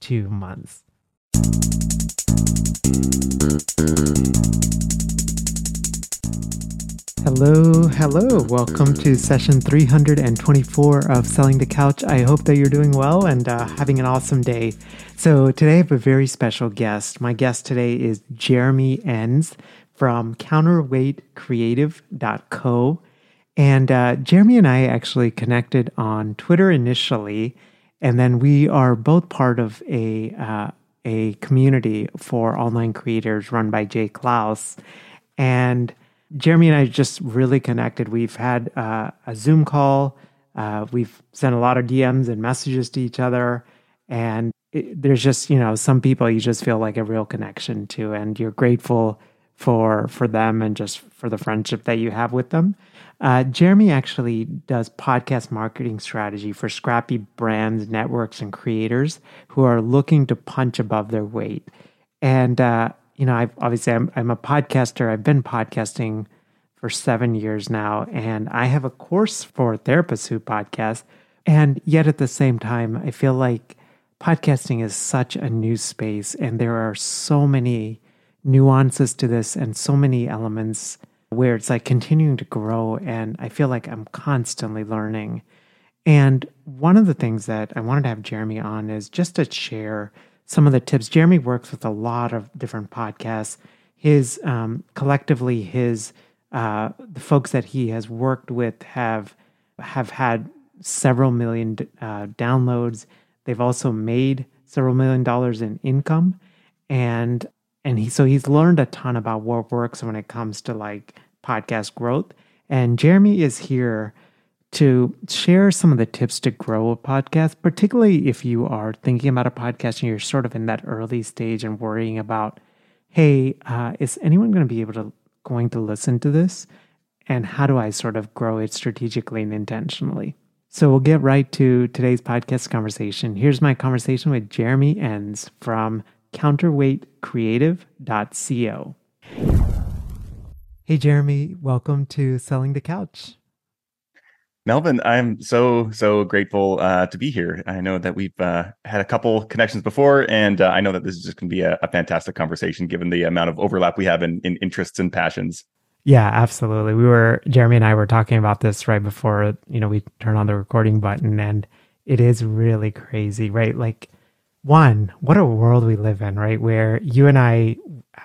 two months. Hello, hello. Welcome to session 324 of Selling the Couch. I hope that you're doing well and uh, having an awesome day. So, today I have a very special guest. My guest today is Jeremy Enns from counterweightcreative.co. And uh, Jeremy and I actually connected on Twitter initially and then we are both part of a uh, a community for online creators run by Jay Clouse, and Jeremy and I just really connected. We've had uh, a Zoom call. Uh, we've sent a lot of DMs and messages to each other, and it, there's just you know some people you just feel like a real connection to, and you're grateful for for them and just for the friendship that you have with them. Uh, Jeremy actually does podcast marketing strategy for scrappy brands, networks, and creators who are looking to punch above their weight. And uh, you know, I've obviously I'm, I'm a podcaster. I've been podcasting for seven years now, and I have a course for therapists who podcast. And yet, at the same time, I feel like podcasting is such a new space, and there are so many nuances to this and so many elements where it's like continuing to grow. And I feel like I'm constantly learning. And one of the things that I wanted to have Jeremy on is just to share some of the tips. Jeremy works with a lot of different podcasts. His um, collectively, his uh, the folks that he has worked with have have had several million uh, downloads. They've also made several million dollars in income, and and he so he's learned a ton about what works when it comes to like podcast growth. And Jeremy is here to share some of the tips to grow a podcast, particularly if you are thinking about a podcast and you're sort of in that early stage and worrying about, hey, uh, is anyone going to be able to going to listen to this? And how do I sort of grow it strategically and intentionally? So we'll get right to today's podcast conversation. Here's my conversation with Jeremy Enns from counterweightcreative.co. Hey, Jeremy, welcome to Selling the Couch. Melvin, I'm so so grateful uh, to be here. I know that we've uh, had a couple connections before, and uh, I know that this is just going to be a, a, fantastic conversation given the amount of overlap we have in, in interests and passions. Yeah, absolutely. We were Jeremy and I were talking about this right before you know we turn on the recording button, and it is really crazy, right? Like, one, what a world we live in, right? Where you and I,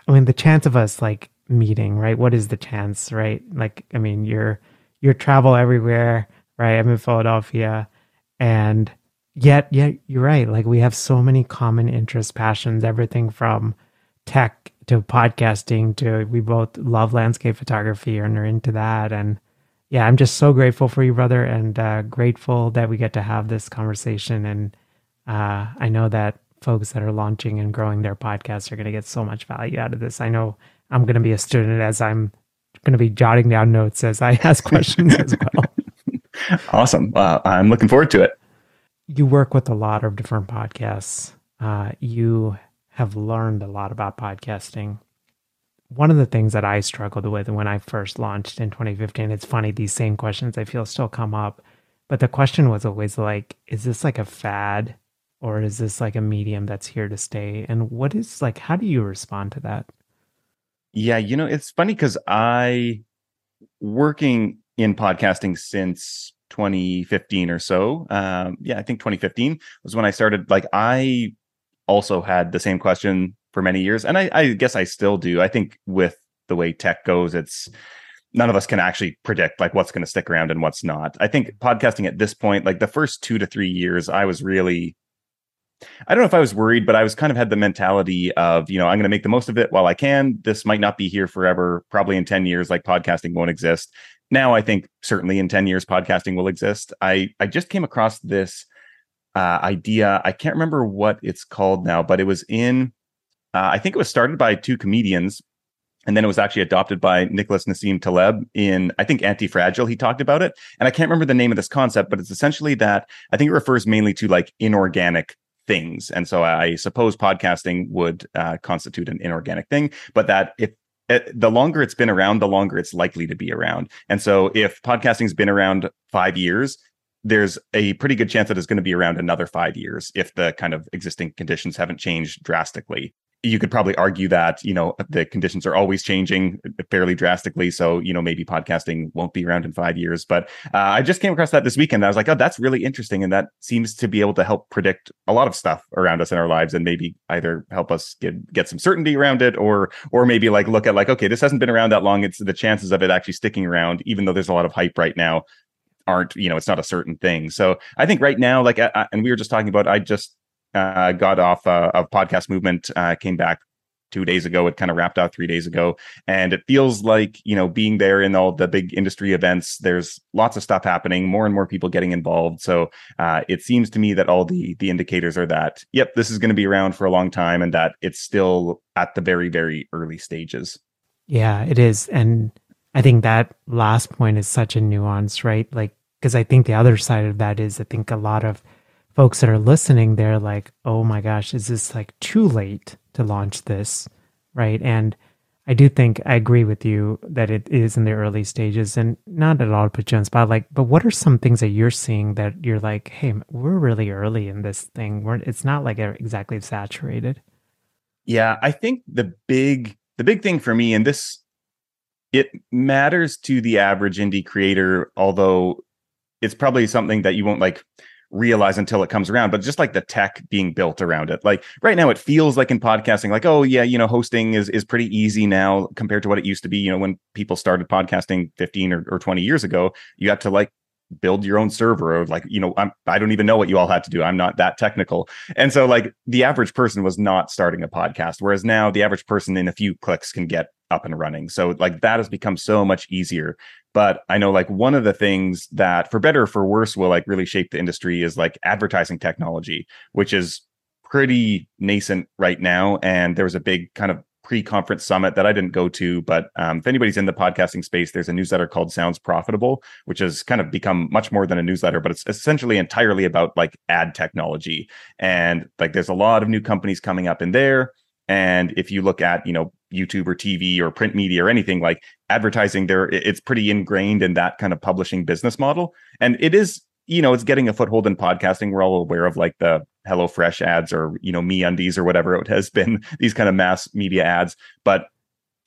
I mean, the chance of us like meeting, right? What is the chance, right? Like, I mean, you're you're travel everywhere, right? I'm in Philadelphia, and yet, yet you're right. Like, we have so many common interests, passions, everything from tech to podcasting to we both love landscape photography and are into that. And yeah, I'm just so grateful for you, brother, and uh, grateful that we get to have this conversation. And uh, I know that folks that are launching and growing their podcasts are going to get so much value out of this. I know I'm going to be a student as I'm going to be jotting down notes as I ask questions as well. Awesome. Uh, I'm looking forward to it. You work with a lot of different podcasts. Uh, you have learned a lot about podcasting. One of the things that I struggled with when I first launched in 2015, it's funny, these same questions I feel still come up. But the question was always like, is this like a fad or is this like a medium that's here to stay? And what is like, how do you respond to that? Yeah, you know, it's funny because I working in podcasting since 2015 or so. Um, yeah, I think 2015 was when I started. Like, I also had the same question for many years, and I, I guess I still do. I think with the way tech goes, it's none of us can actually predict like what's going to stick around and what's not. I think podcasting at this point, like the first two to three years, I was really I don't know if I was worried, but I was kind of had the mentality of, you know, I'm going to make the most of it while I can. This might not be here forever. Probably in 10 years, like podcasting won't exist. Now, I think certainly in 10 years, podcasting will exist. I, I just came across this uh, idea. I can't remember what it's called now, but it was in, uh, I think it was started by two comedians. And then it was actually adopted by Nicholas Nassim Taleb in, I think, Anti-Fragile. He talked about it. And I can't remember the name of this concept, but it's essentially that I think it refers mainly to like inorganic things. And so I suppose podcasting would uh, constitute an inorganic thing, but that if eh, the longer it's been around, the longer it's likely to be around. And so if podcasting's been around five years, there's a pretty good chance that it's going to be around another five years if the kind of existing conditions haven't changed drastically you could probably argue that you know the conditions are always changing fairly drastically. So you know maybe podcasting won't be around in five years. But uh, i just came across that this weekend. I was like oh that's really interesting. And that seems to be able to help predict a lot of stuff around us in our lives and maybe either help us get get some certainty around it or or maybe like look at like okay this hasn't been around that long. It's the chances of it actually sticking around even though there's a lot of hype right now aren't you know it's not a certain thing. So i think right now like I, and we were just talking about i just uh, got off uh, of podcast movement, uh, came back two days ago. It kind of wrapped out three days ago, and it feels like you know being there in all the big industry events. There's lots of stuff happening, more and more people getting involved. So uh, it seems to me that all the the indicators are that yep, this is going to be around for a long time, and that it's still at the very very early stages. Yeah, it is, and I think that last point is such a nuance, right? Like because I think the other side of that is I think a lot of folks that are listening, they're like, oh my gosh, is this like too late to launch this? Right. And I do think I agree with you that it is in the early stages and not at all to put you on spot. Like, but what are some things that you're seeing that you're like, hey, we're really early in this thing. We're, it's not like exactly saturated. Yeah, I think the big the big thing for me, and this it matters to the average indie creator, although it's probably something that you won't like realize until it comes around but just like the tech being built around it. Like right now it feels like in podcasting like oh yeah you know hosting is is pretty easy now compared to what it used to be you know when people started podcasting 15 or, or 20 years ago you had to like build your own server or like you know I'm, i don't even know what you all had to do. I'm not that technical. And so like the average person was not starting a podcast whereas now the average person in a few clicks can get up and running. So like that has become so much easier. But I know like one of the things that for better or for worse will like really shape the industry is like advertising technology, which is pretty nascent right now. And there was a big kind of pre-conference summit that I didn't go to, but um, if anybody's in the podcasting space, there's a newsletter called Sounds Profitable, which has kind of become much more than a newsletter, but it's essentially entirely about like ad technology. And like there's a lot of new companies coming up in there. And if you look at, you know, YouTube or TV or print media or anything like advertising there, it's pretty ingrained in that kind of publishing business model. And it is, you know, it's getting a foothold in podcasting. We're all aware of like the HelloFresh ads or, you know, MeUndies or whatever it has been, these kind of mass media ads. But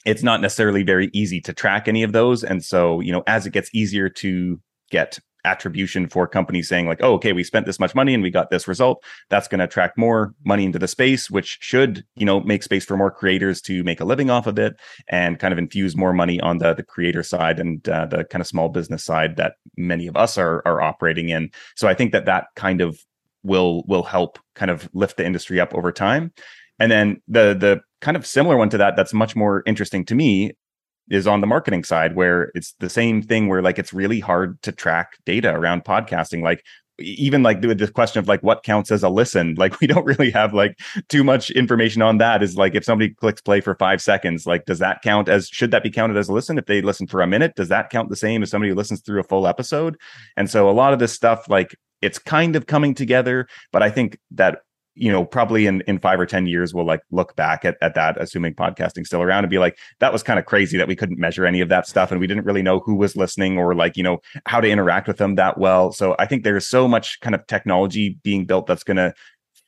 it's not necessarily very easy to track any of those. And so, you know, as it gets easier to get attribution for companies saying like oh okay we spent this much money and we got this result that's going to attract more money into the space which should you know make space for more creators to make a living off of it and kind of infuse more money on the the creator side and uh, the kind of small business side that many of us are are operating in so i think that that kind of will will help kind of lift the industry up over time. And then the the kind of similar one to that that's much more interesting to me is on the marketing side where it's the same thing where like it's really hard to track data around podcasting. Like even like the, the question of like what counts as a listen like we don't really have like too much information on that is like if somebody clicks play for five seconds like does that count as should that be counted as a listen? If they listen for a minute does that count the same as somebody who listens through a full episode? And so a lot of this stuff like it's kind of coming together but i think that you know, probably in, in five or 10 years, we'll like look back at, at that, assuming podcasting's still around and be like, that was kind of crazy that we couldn't measure any of that stuff. And we didn't really know who was listening or like, you know, how to interact with them that well. So I think there's so much kind of technology being built that's going to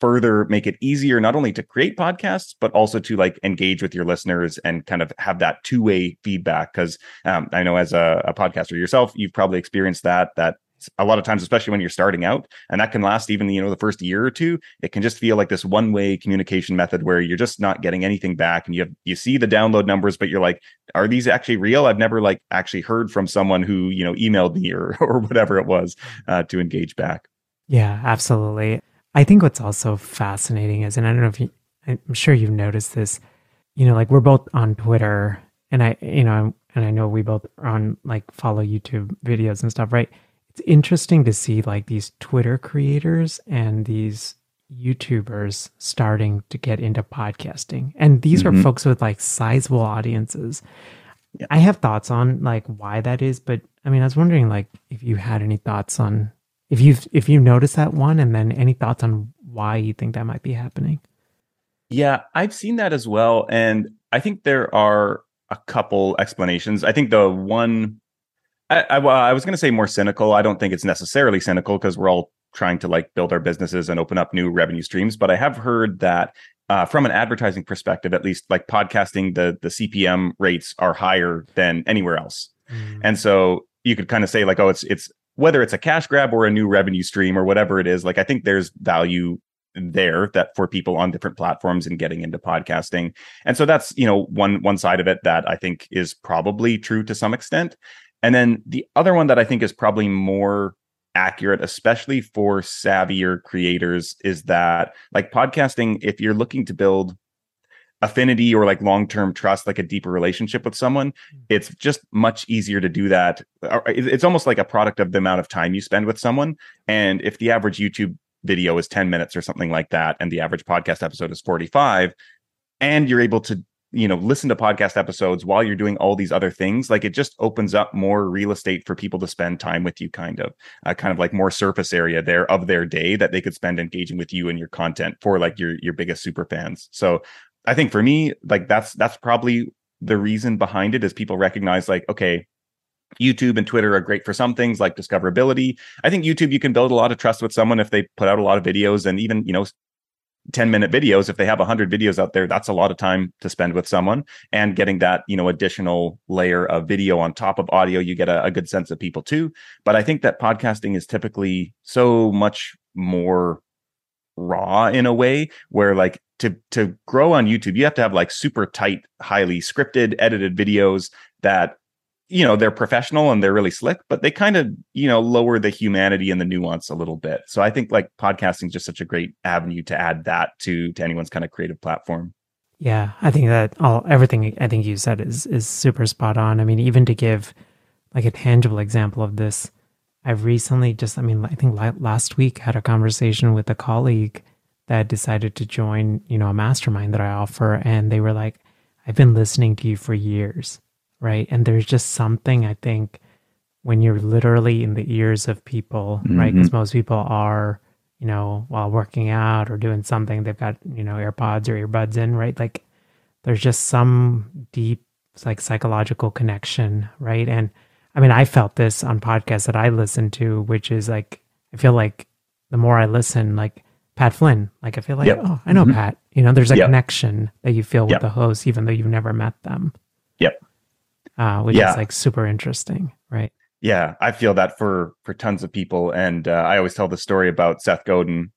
further make it easier, not only to create podcasts, but also to like engage with your listeners and kind of have that two way feedback. Cause um, I know as a, a podcaster yourself, you've probably experienced that, that a lot of times especially when you're starting out and that can last even you know the first year or two it can just feel like this one way communication method where you're just not getting anything back and you have you see the download numbers but you're like are these actually real? I've never like actually heard from someone who you know emailed me or or whatever it was uh, to engage back. Yeah absolutely. I think what's also fascinating is and i don't know if you i'm sure you've noticed this you know like we're both on twitter and i you know and i know we both are on like follow youtube videos and stuff right it's interesting to see like these Twitter creators and these YouTubers starting to get into podcasting. And these mm-hmm. are folks with like sizable audiences. Yeah. I have thoughts on like why that is, but I mean, I was wondering like if you had any thoughts on if you've if you noticed that one and then any thoughts on why you think that might be happening. Yeah, I've seen that as well. And I think there are a couple explanations. I think the one I, I, well, I was going to say more cynical. I don't think it's necessarily cynical because we're all trying to like build our businesses and open up new revenue streams. But I have heard that uh, from an advertising perspective, at least, like podcasting, the the CPM rates are higher than anywhere else, mm. and so you could kind of say like, oh, it's it's whether it's a cash grab or a new revenue stream or whatever it is. Like, I think there's value there that for people on different platforms and getting into podcasting and so that's you know one one side of it that i think is probably true to some extent and then the other one that I think is probably more accurate, especially for savvier creators, is that like podcasting, if you're looking to build affinity or like long-term trust like a deeper relationship with someone hmm. it's just much easier to do that it's almost like a product of the amount of time you spend with someone and if the average youtube video is 10 minutes or something like that and the average podcast episode is 45 and you're able to you know listen to podcast episodes while you're doing all these other things like it just opens up more real estate for people to spend time with you kind of uh, kind of like more surface area there of their day that they could spend engaging with you and your content for like your your biggest super fans so i think for me like that's that's probably the reason behind it is people recognize like okay YouTube and Twitter are great for some things like discoverability. I think YouTube you can build a lot of trust with someone if they put out a lot of videos and even, you know, 10 minute videos if they have 100 videos out there that's a lot of time to spend with someone. And mm-hmm. getting that you know additional layer of video on top of audio you get a, a, good sense of people too. But i think that podcasting is typically so much more raw in a way where like to to grow on youtube you have to have like super tight highly scripted edited videos that you know they're professional and they're really slick but they kind of you know lower the humanity and the nuance a little bit. So i think like podcasting is just such a great avenue to add that to to anyone's kind of creative platform. Yeah i think that all everything i think you said is is super spot on. I mean even to give like a tangible example of this i've recently just i mean i think last week had a conversation with a colleague that decided to join you know a mastermind that i offer and they were like i've been listening to you for years right? And there's just something I think when you're literally in the ears of people, mm-hmm. right? Because most people are, you know, while working out or doing something, they've got, you know, AirPods or earbuds in, right? Like there's just some deep, like psychological connection, right? And I mean, I felt this on podcasts that I listen to, which is like, I feel like the more I listen, like Pat Flynn, like I feel like, yep. oh, I know mm-hmm. Pat. You know, there's a yep. connection that you feel with yep. the host, even though you've never met them. Yep uh, which yeah. is like super interesting, right? Yeah, I feel that for for tons of people, and uh, I always tell the story about Seth Godin,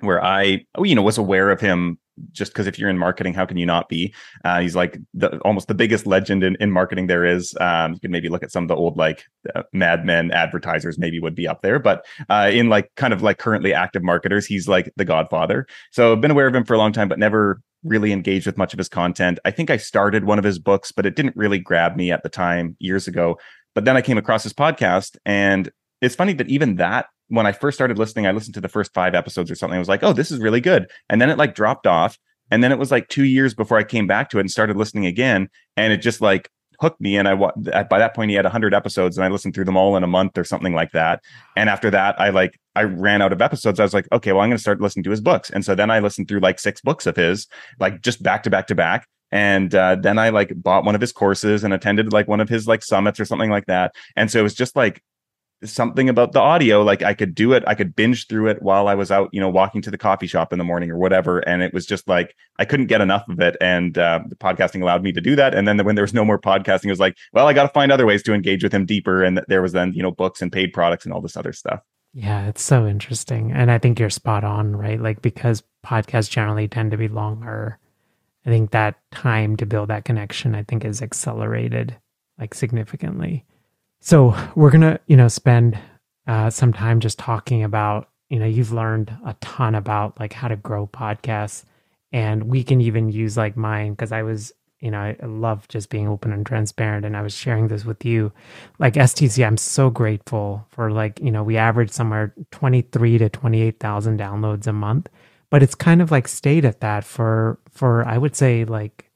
where I, you know, was aware of him just because if you're in marketing, how can you not be? Uh, he's like the, almost the biggest legend in, in marketing there is. Um, you can maybe look at some of the old like uh, Mad Men advertisers, maybe would be up there, but uh, in like kind of like currently active marketers, he's like the Godfather. So I've been aware of him for a long time, but never really engaged with much of his content. I think I started one of his books, but it didn't really grab me at the time years ago. But then I came across his podcast, and it's funny that even that when I first started listening, I listened to the first five episodes or something. I was like, oh, this is really good. And then it like dropped off. And then it was like two years before I came back to it and started listening again. And it just like hooked me and i by that point he had 100 episodes and i listened through them all in a month or something like that. And after that i like i ran out of episodes. I was like okay well i'm going to start listening to his books. And so then i listened through like six books of his like just back to back to back. And uh, then i like bought one of his courses and attended like one of his like summits or something like that. And so it was just like something about the audio like i could do it i could binge through it while i was out you know walking to the coffee shop in the morning or whatever and it was just like i couldn't get enough of it and uh, the podcasting allowed me to do that and then when there was no more podcasting it was like well i got to find other ways to engage with him deeper and there was then you know books and paid products and all this other stuff. Yeah it's so interesting and i think you're spot on right? Like because podcasts generally tend to be longer i think that time to build that connection i think is accelerated like significantly so we're gonna, you know, spend uh, some time just talking about, you know, you've learned a ton about like how to grow podcasts, and we can even use like mine because I was, you know, I love just being open and transparent, and I was sharing this with you, like STC. I'm so grateful for like, you know, we average somewhere twenty three to twenty eight thousand downloads a month, but it's kind of like stayed at that for for I would say like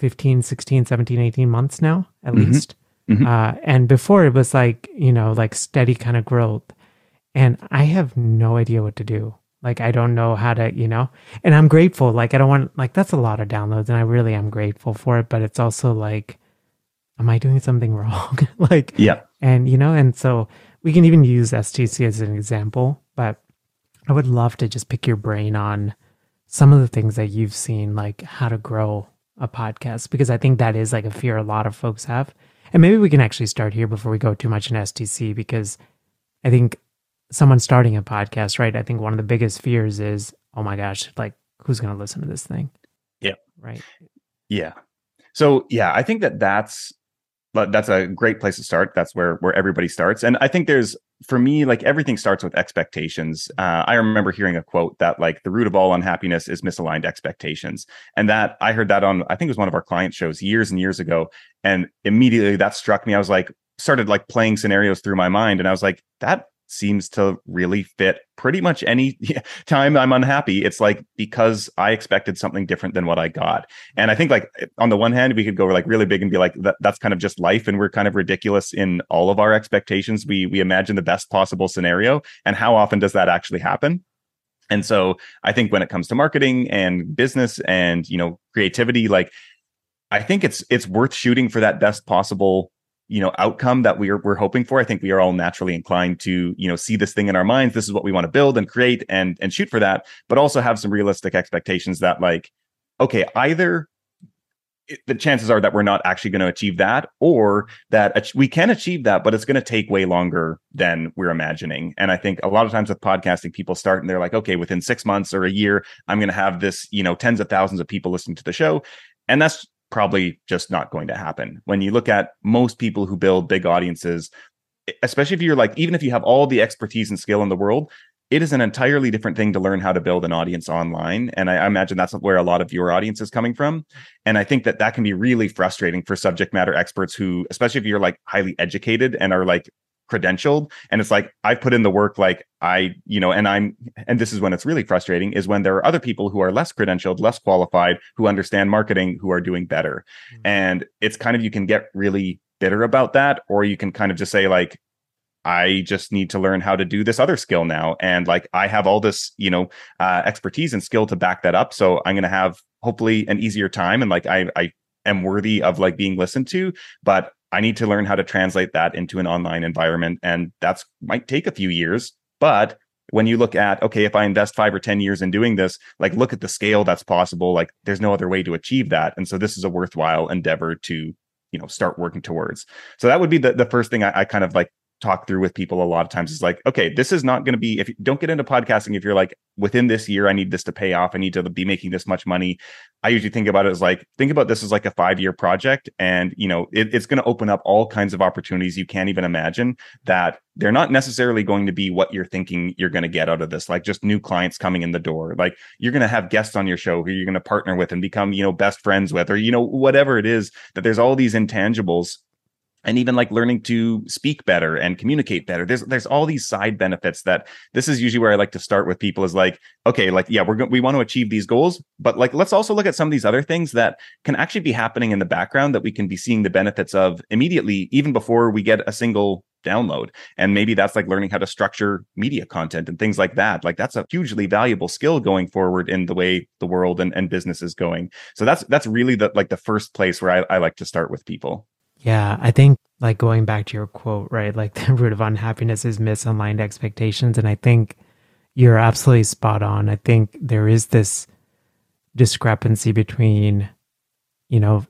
15 16 17 18 months now at mm-hmm. least Mm-hmm. Uh, and before it was like, you know, like steady kind of growth. And I have no idea what to do. Like, I don't know how to, you know, and I'm grateful. Like, I don't want, like, that's a lot of downloads and I really am grateful for it. But it's also like, am I doing something wrong? like, yeah. And, you know, and so we can even use STC as an example, but I would love to just pick your brain on some of the things that you've seen, like how to grow a podcast, because I think that is like a fear a lot of folks have and maybe we can actually start here before we go too much in STC because I think someone starting a podcast, right? I think one of the biggest fears is, oh my gosh, like who's going to listen to this thing? Yeah. Right. Yeah. So yeah, I think that that's that's a great place to start. That's where where everybody starts. And I think there's for me like everything starts with expectations. Uh, I remember hearing a quote that like the root of all unhappiness is misaligned expectations, and that I heard that on I think it was one of our client shows years and years ago, and immediately that struck me. I was like started like playing scenarios through my mind, and I was like that seems to really fit pretty much any time I'm unhappy. It's like because I expected something different than what I got. And I think like on the one hand, we could go like really big and be like that, that's kind of just life and we're kind of ridiculous in all of our expectations. We we imagine the best possible scenario and how often does that actually happen? And so I think when it comes to marketing and business and you know creativity like I think it's it's worth shooting for that best possible you know outcome that we're we're hoping for. I think we are all naturally inclined to you know see this thing in our minds. This is what we want to build and create and and shoot for that but also have some realistic expectations that like okay either the chances are that we're not actually going to achieve that or that we can achieve that but it's going to take way longer than we're imagining. And i think a lot of times with podcasting people start and they're like okay within 6 months or a year i'm going to have this you know tens of thousands of people listening to the show. And that's probably just not going to happen. When you look at most people who build big audiences, especially if you're like, even if you have all the expertise and skill in the world, it is an entirely different thing to learn how to build an audience online. And I, I imagine that's where a lot of your audience is coming from. And I think that that can be really frustrating for subject matter experts who, especially if you're like highly educated and are like credentialed and it's like i've put in the work like i you know and i'm and this is when it's really frustrating is when there are other people who are less credentialed less qualified who understand marketing who are doing better mm-hmm. and it's kind of you can get really bitter about that or you can kind of just say like I just need to learn how to do this other skill now. And like I have all this, you know, uh, expertise and skill to back that up. So I'm going to have hopefully an easier time. And like I, I am worthy of like being listened to. But I need to learn how to translate that into an online environment. And that's might take a few years. But when you look at, okay, if I invest five or 10 years in doing this, like look at the scale that's possible. Like there's no other way to achieve that. And so this is a worthwhile endeavor to, you know, start working towards. So that would be the, the first thing I, I kind of like talk through with people a lot of times is like, okay, this is not going to be, if you don't get into podcasting, if you're like, within this year, I need this to pay off, I need to be making this much money. I usually think about it as like, think about this as like a five year project. And, you know, it, it's going to open up all kinds of opportunities you can't even imagine that they're not necessarily going to be what you're thinking you're going to get out of this, like just new clients coming in the door. Like you're going to have guests on your show who you're going to partner with and become, you know, best friends with, or, you know, whatever it is that there's all these intangibles and even like learning to speak better and communicate better. There's there's all these side benefits that this is usually where i like to start with people is like okay like yeah we're we want to achieve these goals but like let's also look at some of these other things that can actually be happening in the background that we can be seeing the benefits of immediately even before we get a single download. And maybe that's like learning how to structure media content and things like that. Like that's a hugely valuable skill going forward in the way the world and, and business is going. So that's that's really the like the first place where I, I like to start with people yeah, I think like going back to your quote, right? Like the root of unhappiness is misaligned expectations. And I think you're absolutely spot on. I think there is this discrepancy between, you know,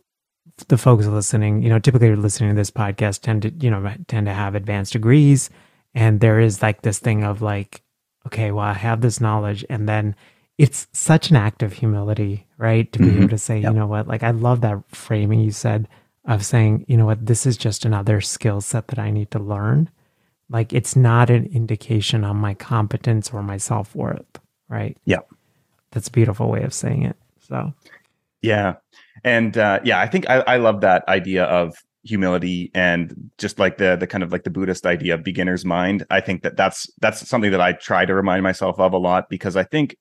the folks listening, you know, typically listening to this podcast tend to, you know, tend to have advanced degrees. And there is like this thing of like, okay, well, I have this knowledge. And then it's such an act of humility, right? To be mm-hmm. able to say, yep. you know what, like I love that framing you said of saying, you know what, this is just another skill set that I need to learn. Like it's not an indication on my competence or my self worth, right? Yeah. That's a beautiful way of saying it. So, yeah. And uh, yeah, I think I, I love that idea of humility and just like the the kind of like the buddhist idea of beginner's mind i think that that's that's something that i try to remind myself of a lot because i think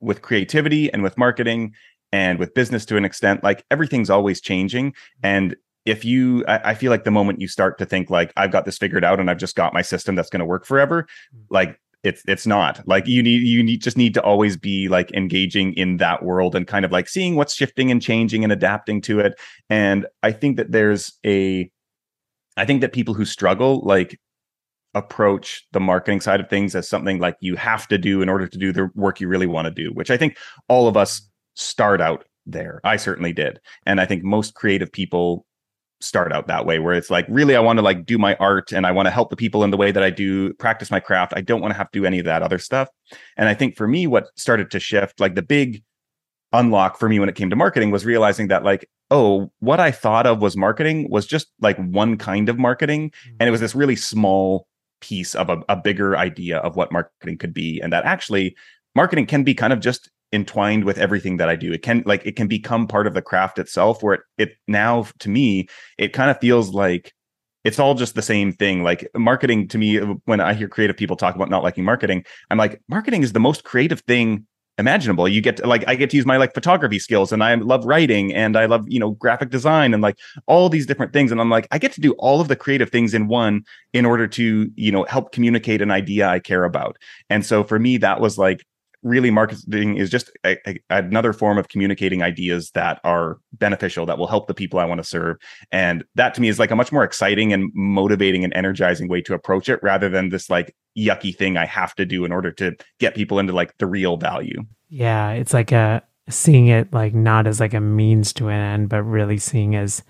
with creativity and with marketing and with business to an extent like everything's always changing. And if you I, I, feel like the moment you start to think like i've got this figured out and i've just got my system that's going to work forever mm. like it's it's not. Like you need you need just need to always be like engaging in that world and kind of like seeing what's shifting and changing and adapting to it. And i think that there's a i think that people who struggle like approach the marketing side of things as something like you have to do in order to do the work you really want to do which i think all of us start out there. I certainly did. And I think most creative people start out that way where it's like really I want to like do my art and I want to help the people in the way that I do practice my craft. I don't want to have to do any of that other stuff. And I think for me what started to shift like the big unlock for me when it came to marketing was realizing that like oh what I thought of was marketing was just like one kind of marketing and it was this really small piece of a, a bigger idea of what marketing could be and that actually marketing can be kind of just entwined with everything that I do. It can like it can become part of the craft itself where it, it now to me it kind of feels like it's all just the same thing. Like marketing to me when I hear creative people talk about not liking marketing, I'm like marketing is the most creative thing imaginable. You get to, like I get to use my like photography skills and I love writing and I love, you know, graphic design and like all these different things and I'm like I get to do all of the creative things in one in order to, you know, help communicate an idea I care about. And so for me that was like really marketing is just a, a, another form of communicating ideas that are beneficial that will help the people i want to serve. And that to me is like a much more exciting and motivating and energizing way to approach it rather than this like yucky thing i have to do in order to get people into like the real value. Yeah it's like a seeing it like not as like a means to an end but really seeing as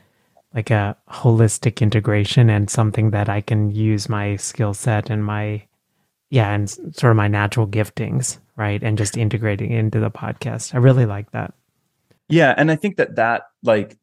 like a holistic integration and something that i can use my skill set and my yeah and sort of my natural giftings right? And just integrating into the podcast. I really like that. Yeah and i think that that like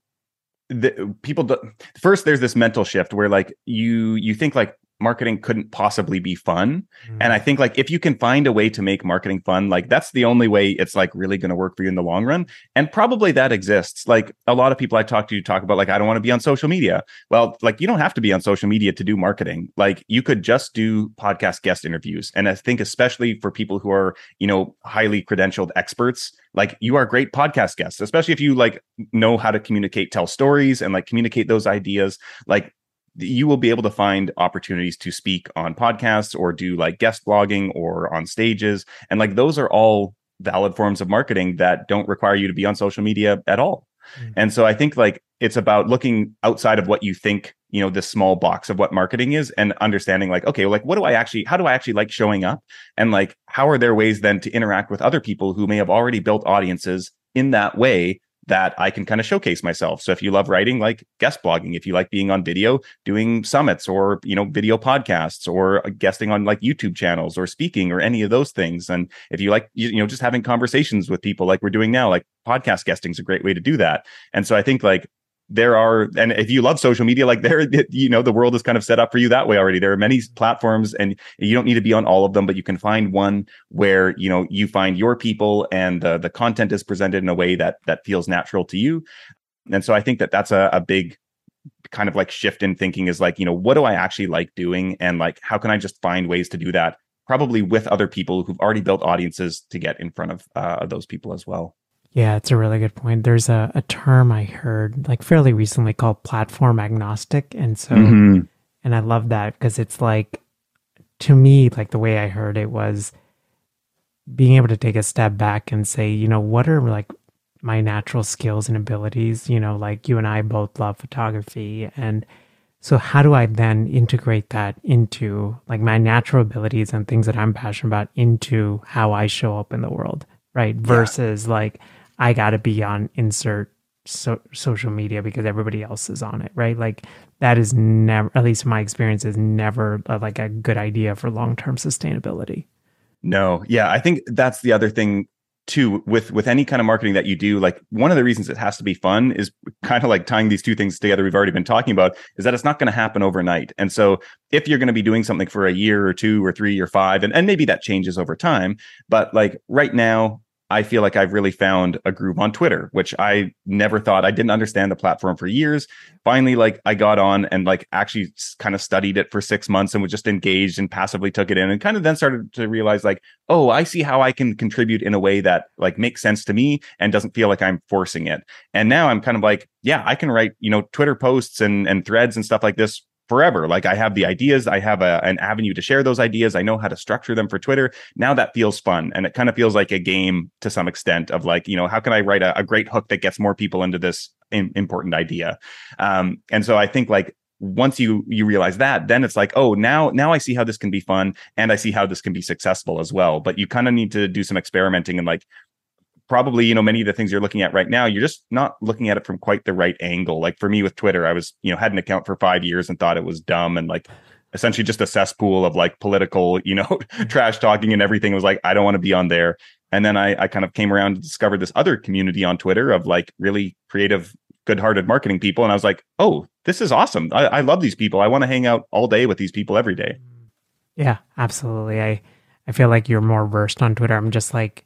the people do, first there's this mental shift where like you you think like marketing couldn't possibly be fun. Mm. And I think like if you can find a way to make marketing fun, like that's the only way it's like really going to work for you in the long run. And probably that exists. Like a lot of people I talk to talk about like I don't want to be on social media. Well, like you don't have to be on social media to do marketing. Like you could just do podcast guest interviews. And I think especially for people who are, you know, highly credentialed experts, like you are great podcast guests, especially if you like know how to communicate, tell stories and like communicate those ideas. Like you will be able to find opportunities to speak on podcasts or do like guest blogging or on stages. And like those are all valid forms of marketing that don't require you to be on social media at all. Mm-hmm. And so I think like it's about looking outside of what you think, you know, this small box of what marketing is and understanding like, okay, like what do I actually, how do I actually like showing up? And like, how are there ways then to interact with other people who may have already built audiences in that way that I can kind of showcase myself. So if you love writing, like guest blogging, if you like being on video, doing summits or, you know, video podcasts or uh, guesting on like YouTube channels or speaking or any of those things. And if you like, you, you know, just having conversations with people like we're doing now, like podcast guesting is a great way to do that. And so I think like there are and if you love social media like there you know the world is kind of set up for you that way already there are many platforms and you don't need to be on all of them but you can find one where you know you find your people and the, the content is presented in a way that that feels natural to you and so i think that that's a, a big kind of like shift in thinking is like, you know, what do I actually like doing? And like, how can I just find ways to do that? Probably with other people who've already built audiences to get in front of uh, those people as well. Yeah, it's a really good point. There's a, a term I heard like fairly recently called platform agnostic. And so, mm-hmm. and I love that because it's like, to me, like the way I heard it was being able to take a step back and say, you know, what are like my natural skills and abilities? You know, like you and I both love photography. And so, how do I then integrate that into like my natural abilities and things that I'm passionate about into how I show up in the world? Right. Versus yeah. like, I got to be on insert so, social media because everybody else is on it, right? Like that is never, at least my experience, is never a, like a good idea for long term sustainability. No, yeah, I think that's the other thing too with with any kind of marketing that you do like one of the reasons it has to be fun is kind of like tying these two things together we've already been talking about is that it's not going to happen overnight and so if you're going to be doing something for a year or two or three or five and, and maybe that changes over time but like right now I feel like I've really found a groove on Twitter, which I never thought I didn't understand the platform for years. Finally, like I got on and like actually kind of studied it for six months and was just engaged and passively took it in and kind of then started to realize like, oh, I see how I can contribute in a way that like makes sense to me and doesn't feel like I'm forcing it. And now I'm kind of like, yeah, I can write, you know, Twitter posts and and threads and stuff like this forever. Like I have the ideas, I have a, an avenue to share those ideas. I know how to structure them for Twitter. Now that feels fun. And it kind of feels like a game to some extent of like, you know, how can I write a, a great hook that gets more people into this in, important idea? Um, and so I think like once you you realize that then it's like oh now now i see how this can be fun and i see how this can be successful as well but you kind of need to do some experimenting and like probably you know many of the things you're looking at right now you're just not looking at it from quite the right angle. Like for me with twitter i was you know had an account for five years and thought it was dumb and like essentially just a cesspool of like political you know trash talking and everything. It was like i don't want to be on there. And then I, I kind of came around and discovered this other community on twitter of like really creative good-hearted marketing people. And i was like oh this is awesome. I, I love these people. I want to hang out all day with these people every day. Yeah absolutely. I i feel like you're more versed on twitter. I'm just like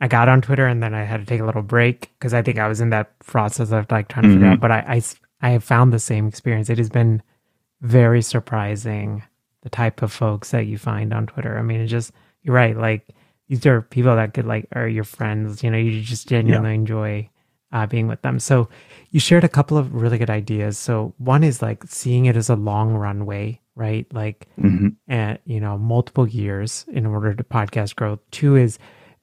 I got on Twitter and then I had to take a little break because I think I was in that process of like trying to mm-hmm. figure out. But I, I, I have found the same experience. It has been very surprising the type of folks that you find on Twitter. I mean, it's just you're right. Like these are people that could like are your friends. You know, you just genuinely yeah. enjoy uh, being with them. So you shared a couple of really good ideas. So one is like seeing it as a long runway, right? Like, mm-hmm. and you know, multiple years in order to podcast growth. Two is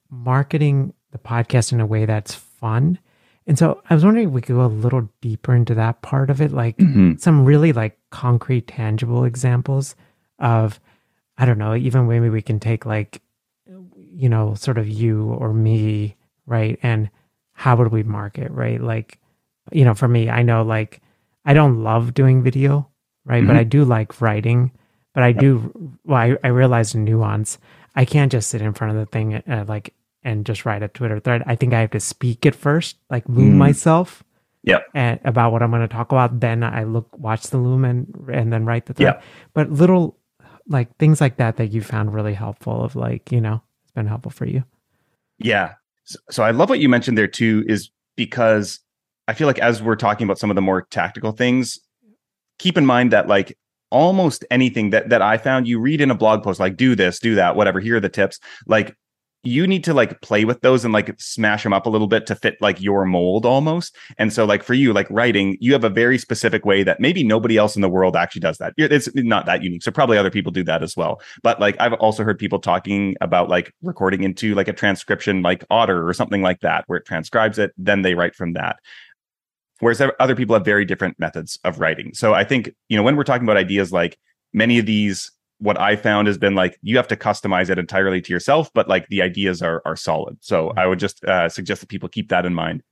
marketing the podcast in a way that's fun. And so I was wondering if we could go a little deeper into that part of it, like mm-hmm. some really like concrete, tangible examples of, I don't know, even maybe we can take like, you know, sort of you or me, right? And how would we market, right? Like, you know, for me, I know like I don't love doing video, right? Mm-hmm. But I do like writing. But I do, well, I, I realized a nuance. I can't just sit in front of the thing uh, like and just write a Twitter thread. I think I have to speak it first, like loom mm. myself. Yeah. And about what I'm going to talk about. Then I look, watch the loom and and then write the thread. Yeah. But little like things like that that you found really helpful. Of like you know, it's been helpful for you. Yeah. So, so I love what you mentioned there too, is because I feel like as we're talking about some of the more tactical things, keep in mind that like almost anything that that I found you read in a blog post like do this, do that, whatever, here are the tips. Like you need to like play with those and like smash them up a little bit to fit like your mold almost. And so like for you, like writing, you have a very specific way that maybe nobody else in the world actually does that. It's not that unique. So probably other people do that as well. But like I've also heard people talking about like recording into like a transcription like Otter or something like that, where it transcribes it, then they write from that. Whereas other people have very different methods of writing. So I think, you know, when we're talking about ideas like many of these what I found has been like you have to customize it entirely to yourself, but like the ideas are are solid. So mm-hmm. I would just uh, suggest that people keep that in mind.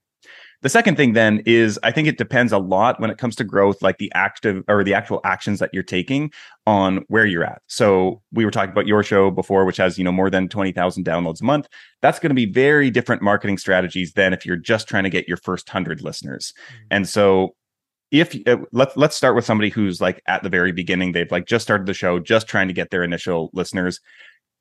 The second thing then is I think it depends a lot when it comes to growth, like the active or the actual actions that you're taking on where you're at. So we were talking about your show before, which has you know more than twenty thousand downloads a month. That's going to be very different marketing strategies than if you're just trying to get your first hundred listeners. Mm-hmm. And so if uh, let's let's start with somebody who's like at the very beginning. They've like just started the show just trying to get their initial listeners.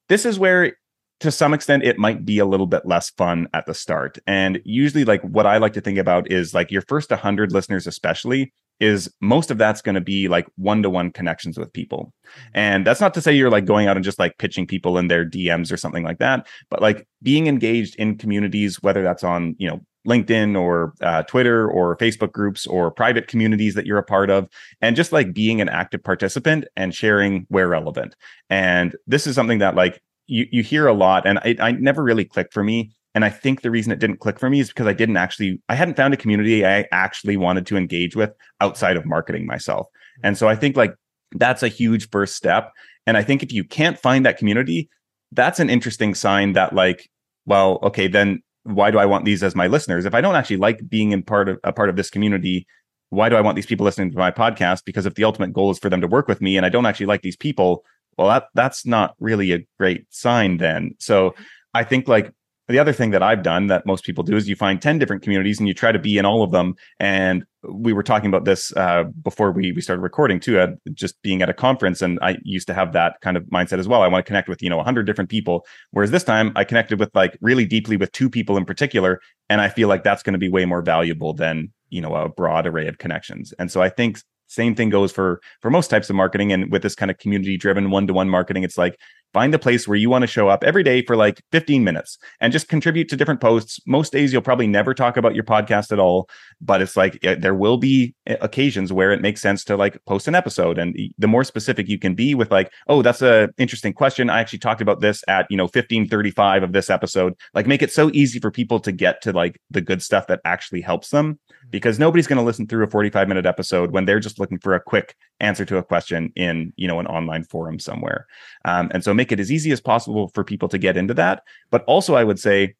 This is where to some extent it might be a little bit less fun at the start. And usually like what i like to think about is like your first 100 listeners especially is most of that's going to be like one-to-one connections with people. And that's not to say you're like going out and just like pitching people in their dms or something like that but like being engaged in communities whether that's on you know LinkedIn or uh, Twitter or Facebook groups or private communities that you're a part of, and just like being an active participant and sharing where relevant. And this is something that like you you hear a lot, and I, I never really clicked for me. And I think the reason it didn't click for me is because I didn't actually, I hadn't found a community I actually wanted to engage with outside of marketing myself. And so I think like that's a huge first step. And I think if you can't find that community, that's an interesting sign that like, well, okay, then why do I want these as my listeners? If I don't actually like being in part of a part of this community, why do I want these people listening to my podcast? Because if the ultimate goal is for them to work with me and I don't actually like these people, well, that that's not really a great sign then. So I think like the other thing that I've done that most people do is you find 10 different communities and you try to be in all of them. And we were talking about this uh, before we, we started recording too, uh, just being at a conference. And I used to have that kind of mindset as well. I want to connect with, you know, 100 different people. Whereas this time I connected with like really deeply with two people in particular. And I feel like that's going to be way more valuable than, you know, a broad array of connections. And so I think same thing goes for for most types of marketing and with this kind of community driven one-to-one marketing it's like find a place where you want to show up every day for like 15 minutes and just contribute to different posts. Most days you'll probably never talk about your podcast at all but it's like there will be occasions where it makes sense to like post an episode and the more specific you can be with like oh that's a interesting question. I actually talked about this at you know 1535 of this episode. Like make it so easy for people to get to like the good stuff that actually helps them because nobody's going to listen through a 45 minute episode when they're just looking for a quick answer to a question in you know an online forum somewhere. Um, and so make it as easy as possible for people to get into that. But also i would say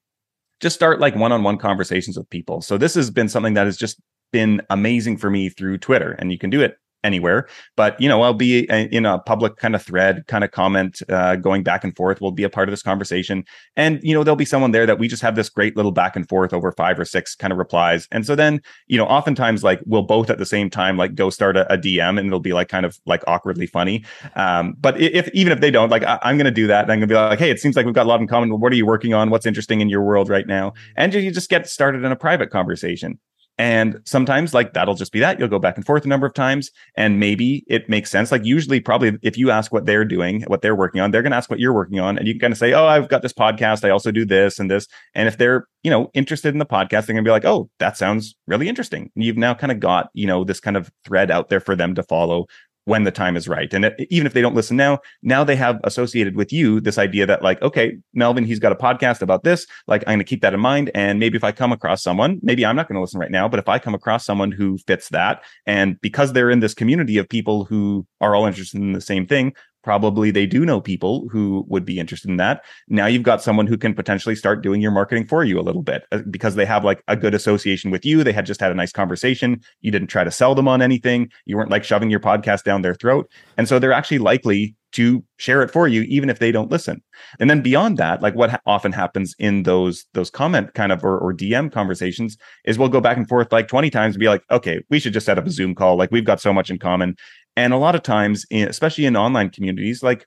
just start like one-on-one conversations with people. So this has been something that has just been amazing for me through twitter and you can do it anywhere. But you know, I'll be in a public kind of thread, kind of comment, uh, going back and forth. We'll be a part of this conversation, and you know, there'll be someone there that we just have this great little back and forth over five or six kind of replies. And so then, you know, oftentimes like we'll both at the same time like go start a, a DM, and it'll be like kind of like awkwardly funny. Um, but if even if they don't, like I, am going to do that, and I'm going to be like, hey, it seems like we've got a lot in common. What are you working on? What's interesting in your world right now? And you just get started in a private conversation. And sometimes, like, that'll just be that. You'll go back and forth a number of times, and maybe it makes sense. Like, usually, probably if you ask what they're doing, what they're working on, they're going to ask what you're working on. And you can kind of say, Oh, I've got this podcast. I also do this and this. And if they're, you know, interested in the podcast, they're going to be like, Oh, that sounds really interesting. And you've now kind of got, you know, this kind of thread out there for them to follow when the time is right. And uh, even if they don't listen now, now they have associated with you this idea that like, okay, Melvin, he's got a podcast about this. Like, I'm going to keep that in mind. And maybe if I come across someone, maybe I'm not going to listen right now, but if I come across someone who fits that, and because they're in this community of people who are all interested in the same thing, probably they do know people who would be interested in that. Now you've got someone who can potentially start doing your marketing for you a little bit uh, because they have like a good association with you. They had just had a nice conversation. You didn't try to sell them on anything. You weren't like shoving your podcast down their throat. And so they're actually likely to share it for you even if they don't listen and then beyond that like what ha- often happens in those those comment kind of or, or dm conversations is we'll go back and forth like 20 times and be like okay we should just set up a zoom call like we've got so much in common and a lot of times, especially in online communities, like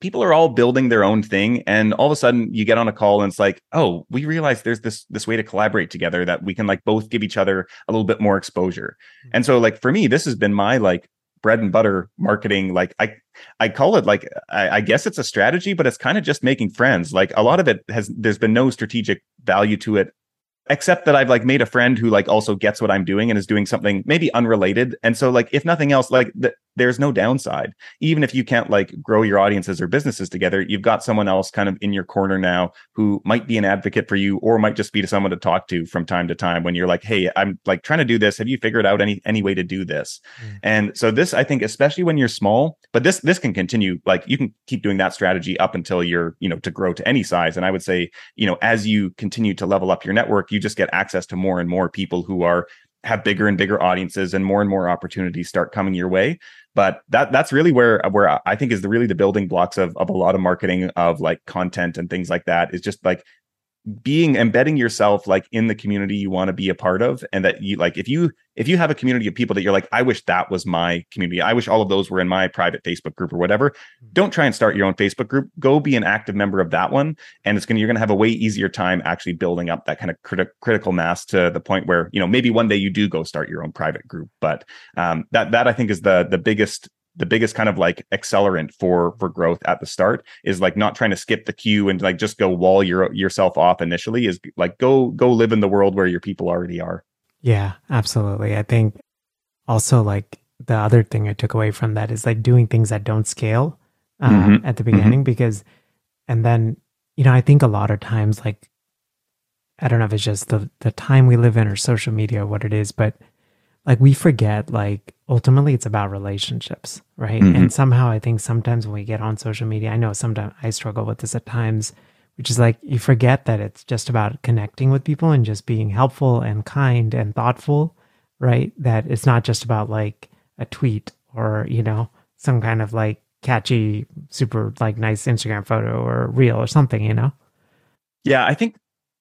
people are all building their own thing and all of a sudden you get on a call and it's like oh we realize there's this this way to collaborate together that we can like both give each other a little bit more exposure mm-hmm. and so like for me this has been my like bread and butter marketing like i i call it like I, I guess it's a strategy but it's kind of just making friends like a lot of it has there's been no strategic value to it except that I've like made a friend who like also gets what I'm doing and is doing something maybe unrelated. And so like if nothing else, like th- there's no downside. Even if you can't like grow your audiences or businesses together, you've got someone else kind of in your corner now who might be an advocate for you or might just be to someone to talk to from time to time when you're like, hey, I'm like trying to do this. Have you figured out any any way to do this? Mm. And so this, I think, especially when you're small, but this this can continue. Like you can keep doing that strategy up until you're, you know, to grow to any size. And I would say, you know, as you continue to level up your network, you just get access to more and more people who are have bigger and bigger audiences and more and more opportunities start coming your way but that that's really where where i think is the really the building blocks of of a lot of marketing of like content and things like that is just like being embedding yourself like in the community you want to be a part of and that you like if you if you have a community of people that you're like i wish that was my community i wish all of those were in my private facebook group or whatever hmm. don't try and start your own facebook group go be an active member of that one and it's going to you're going to have a way easier time actually building up that kind of criti- critical mass to the point where you know maybe one day you do go start your own private group but um, that that i think is the the biggest the biggest kind of like accelerant for for growth at the start is like not trying to skip the queue and like just go wall your yourself off initially is like go go live in the world where your people already are yeah absolutely i think also like the other thing i took away from that is like doing things that don't scale um, mm-hmm. at the mm-hmm. beginning mm-hmm. because and then you know i think a lot of times like i don't know if it's just the the time we live in or social media or what it is but like we forget like ultimately it's about relationships right? Mm-hmm. and somehow i think sometimes when we get on social media i know sometimes i struggle with this at times which is like you forget that it's just about connecting with people and just being helpful and kind and thoughtful right? That it's not just about like a tweet or you know some kind of like catchy super like nice instagram photo or reel or something you know? Yeah i think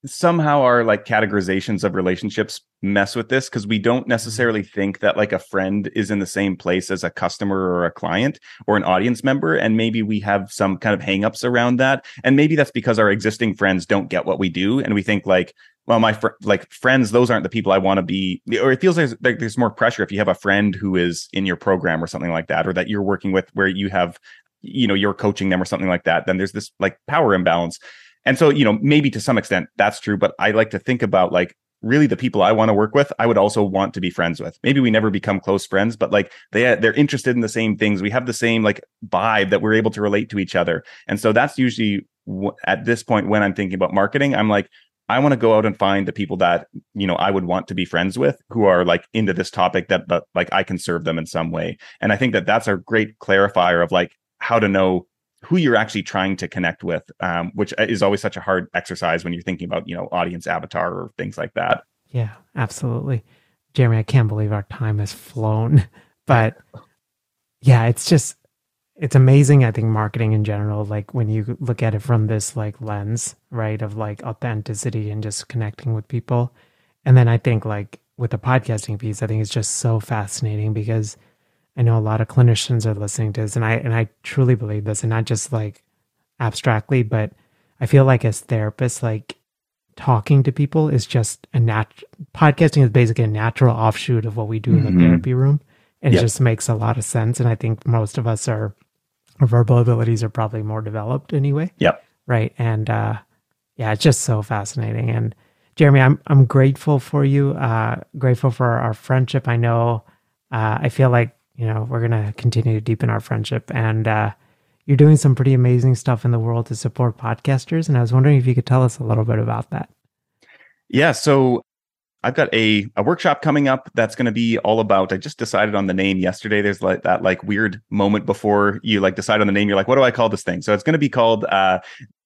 somehow our like categorizations of relationships mess with this because we don't mm-hmm. necessarily think that like a friend is in the same place as a customer or a client or an audience member and maybe we have some kind of hangups around that and maybe that's because our existing friends don't get what we do and we think like well my fr- like friends those aren't the people i want to be or it feels like, like there's more pressure if you have a friend who is in your program or something like that or that you're working with where you have you know you're coaching them or something like that then there's this like power imbalance and so, you know, maybe to some extent that's true, but I like to think about like really the people I want to work with, I would also want to be friends with. Maybe we never become close friends, but like they uh, they're interested in the same things. We have the same like vibe that we're able to relate to each other. And so that's usually w- at this point when I'm thinking about marketing, I'm like I want to go out and find the people that, you know, I would want to be friends with who are like into this topic that but like I can serve them in some way. And I think that that's a great clarifier of like how to know who you're actually trying to connect with, um, which is always such a hard exercise when you're thinking about, you know, audience avatar or things like that. Yeah, absolutely. Jeremy, I can't believe our time has flown, but yeah, it's just, it's amazing. I think marketing in general, like when you look at it from this like lens, right, of like authenticity and just connecting with people. And then I think like with the podcasting piece, I think it's just so fascinating because I know a lot of clinicians are listening to this, and I and I truly believe this, and not just like abstractly, but I feel like as therapists, like talking to people is just a nat. Podcasting is basically a natural offshoot of what we do mm-hmm. in the mm-hmm. therapy room, and yep. it just makes a lot of sense. And I think most of us are our verbal abilities are probably more developed anyway. Yep. Right. And uh, yeah, it's just so fascinating. And Jeremy, I'm I'm grateful for you. Uh, grateful for our friendship. I know. Uh, I feel like you know, we're going to continue to deepen our friendship. And uh, you're doing some pretty amazing stuff in the world to support podcasters. And I was wondering if you could tell us a little bit about that. Yeah. So I've got a, a workshop coming up that's going to be all about. I just decided on the name yesterday. There's like that like weird moment before you like decide on the name. You're like, what do I call this thing? So it's going to be called uh,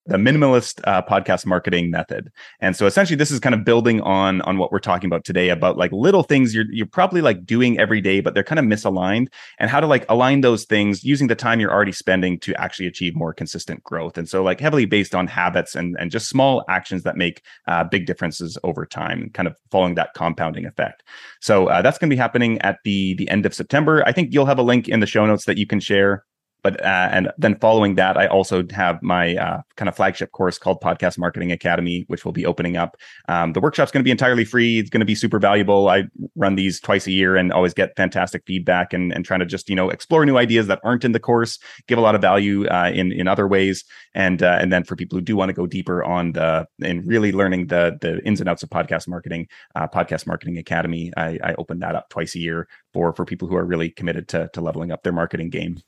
the minimalist uh, podcast marketing method. And so essentially this is kind of building on on what we're talking about today about like little things you're you're probably like doing every day but they're kind of misaligned and how to like align those things using the time you're already spending to actually achieve more consistent growth. And so like heavily based on habits and and just small actions that make uh, big differences over time, kind of following that compounding effect. So uh, that's going to be happening at the the end of September. I think you'll have a link in the show notes that you can share but uh, and then following that i also have my uh, kind of flagship course called podcast marketing academy which will be opening up. Um, the workshop's going to be entirely free. It's going to be super valuable. I run these twice a year and always get fantastic feedback and, and trying to just you know explore new ideas that aren't in the course give a lot of value uh, in in other ways. And uh, and then for people who do want to go deeper on the and really learning the the ins and outs of podcast marketing uh, podcast marketing academy I, I open that up twice a year for for people who are really committed to to leveling up their marketing game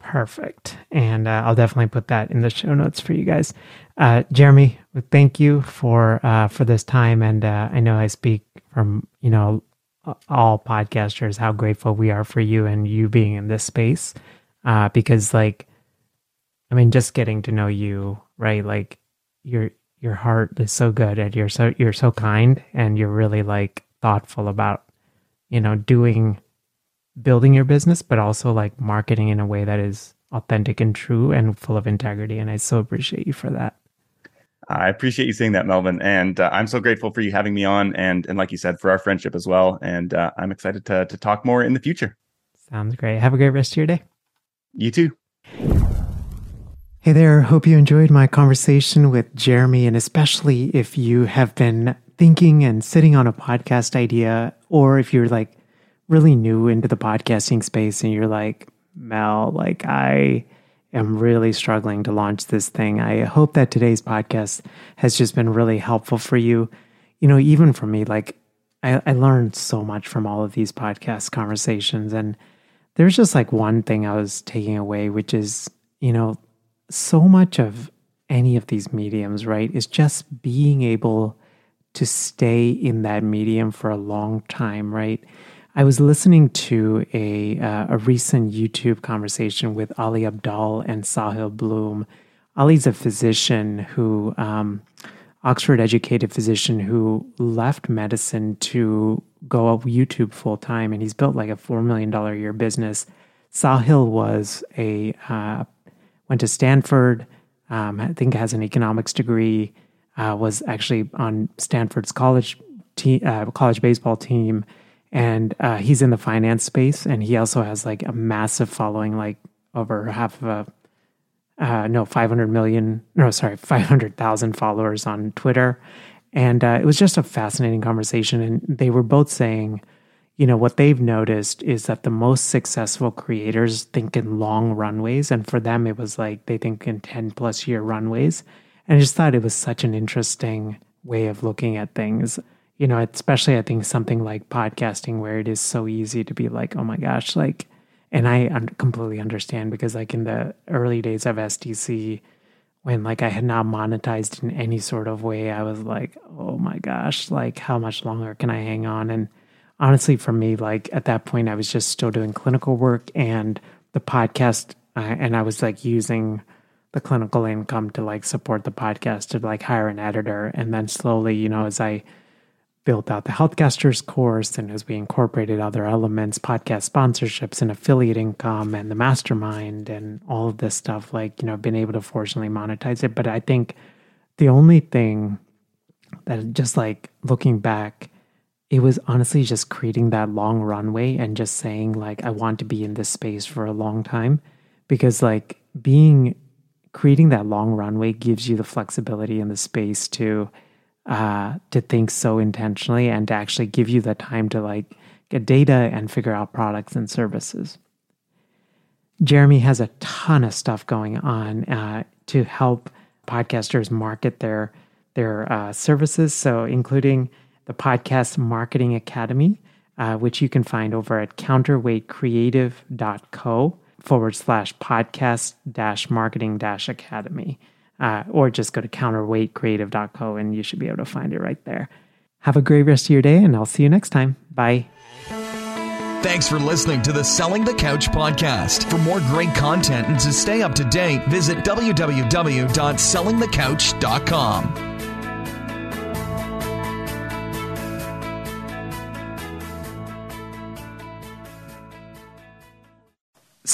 Perfect. And uh, I'll definitely put that in the show notes for you guys. Uh, Jeremy, thank you for uh, for this time. And uh, I know I speak from you know all podcasters how grateful we are for you and you being in this space. Uh, because like, I mean, just getting to know you, right? Like your your heart is so good and you're so you're so kind and you're really like thoughtful about you know doing building your business, but also like marketing in a way that is authentic and true and full of integrity. And I so appreciate you for that. I appreciate you saying that, Melvin, and uh, I'm so grateful for you having me on, and and like you said, for our friendship as well. And uh, I'm excited to to talk more in the future. Sounds great. Have a great rest of your day. You too. Hey there. Hope you enjoyed my conversation with Jeremy, and especially if you have been thinking and sitting on a podcast idea, or if you're like really new into the podcasting space and you're like, Mel, like I am really struggling to launch this thing. I hope that today's podcast has just been really helpful for you. You know, even for me, like I, I learned so much from all of these podcast conversations. And there's just like one thing I was taking away, which is, you know, so much of any of these mediums, right, is just being able to stay in that medium for a long time, right? I was listening to a uh, a recent YouTube conversation with Ali Abdaal and Sahil Bloom. Ali's a physician who, um, Oxford educated physician who left medicine to go up YouTube full time, and he's built like a four million dollar a year business. Sahil was a uh, went to Stanford. Um, I think has an economics degree. Uh, was actually on Stanford's college te- uh, college baseball team and uh, he's in the finance space and he also has like a massive following like over half of a uh, no 500 million no sorry 500000 followers on twitter. And uh, it was just a fascinating conversation and they were both saying you know what they've noticed is that the most successful creators think in long runways and for them it was like they think in 10 plus year runways. And i just thought it was such an interesting way of looking at things you know, especially I think something like podcasting where it is so easy to be like, oh my gosh, like, and I un- completely understand because like in the early days of STC, when like I had not monetized in any sort of way, I was like, oh my gosh, like how much longer can I hang on? And honestly, for me, like at that point, I was just still doing clinical work and the podcast, uh, and I was like using the clinical income to like support the podcast to like hire an editor. And then slowly, you know, as I built out the Healthcasters course and as we incorporated other elements, podcast sponsorships and affiliate income and the mastermind and all of this stuff, like, you know, been able to fortunately monetize it. But I think the only thing that just like looking back, it was honestly just creating that long runway and just saying, like, I want to be in this space for a long time. Because, like, being creating that long runway gives you the flexibility and the space to uh, to think so intentionally and to actually give you the time to like get data and figure out products and services. Jeremy has a ton of stuff going on uh, to help podcasters market their their uh, services. So, including the Podcast Marketing Academy, uh, which you can find over at counterweightcreative.co forward slash podcast dash marketing dash academy uh, or just go to counterweightcreative.co and you should be able to find it right there. Have a great rest of your day, and I'll see you next time. Bye. Thanks for listening to the Selling the Couch podcast. For more great content and to stay up to date, visit www.sellingthecouch.com.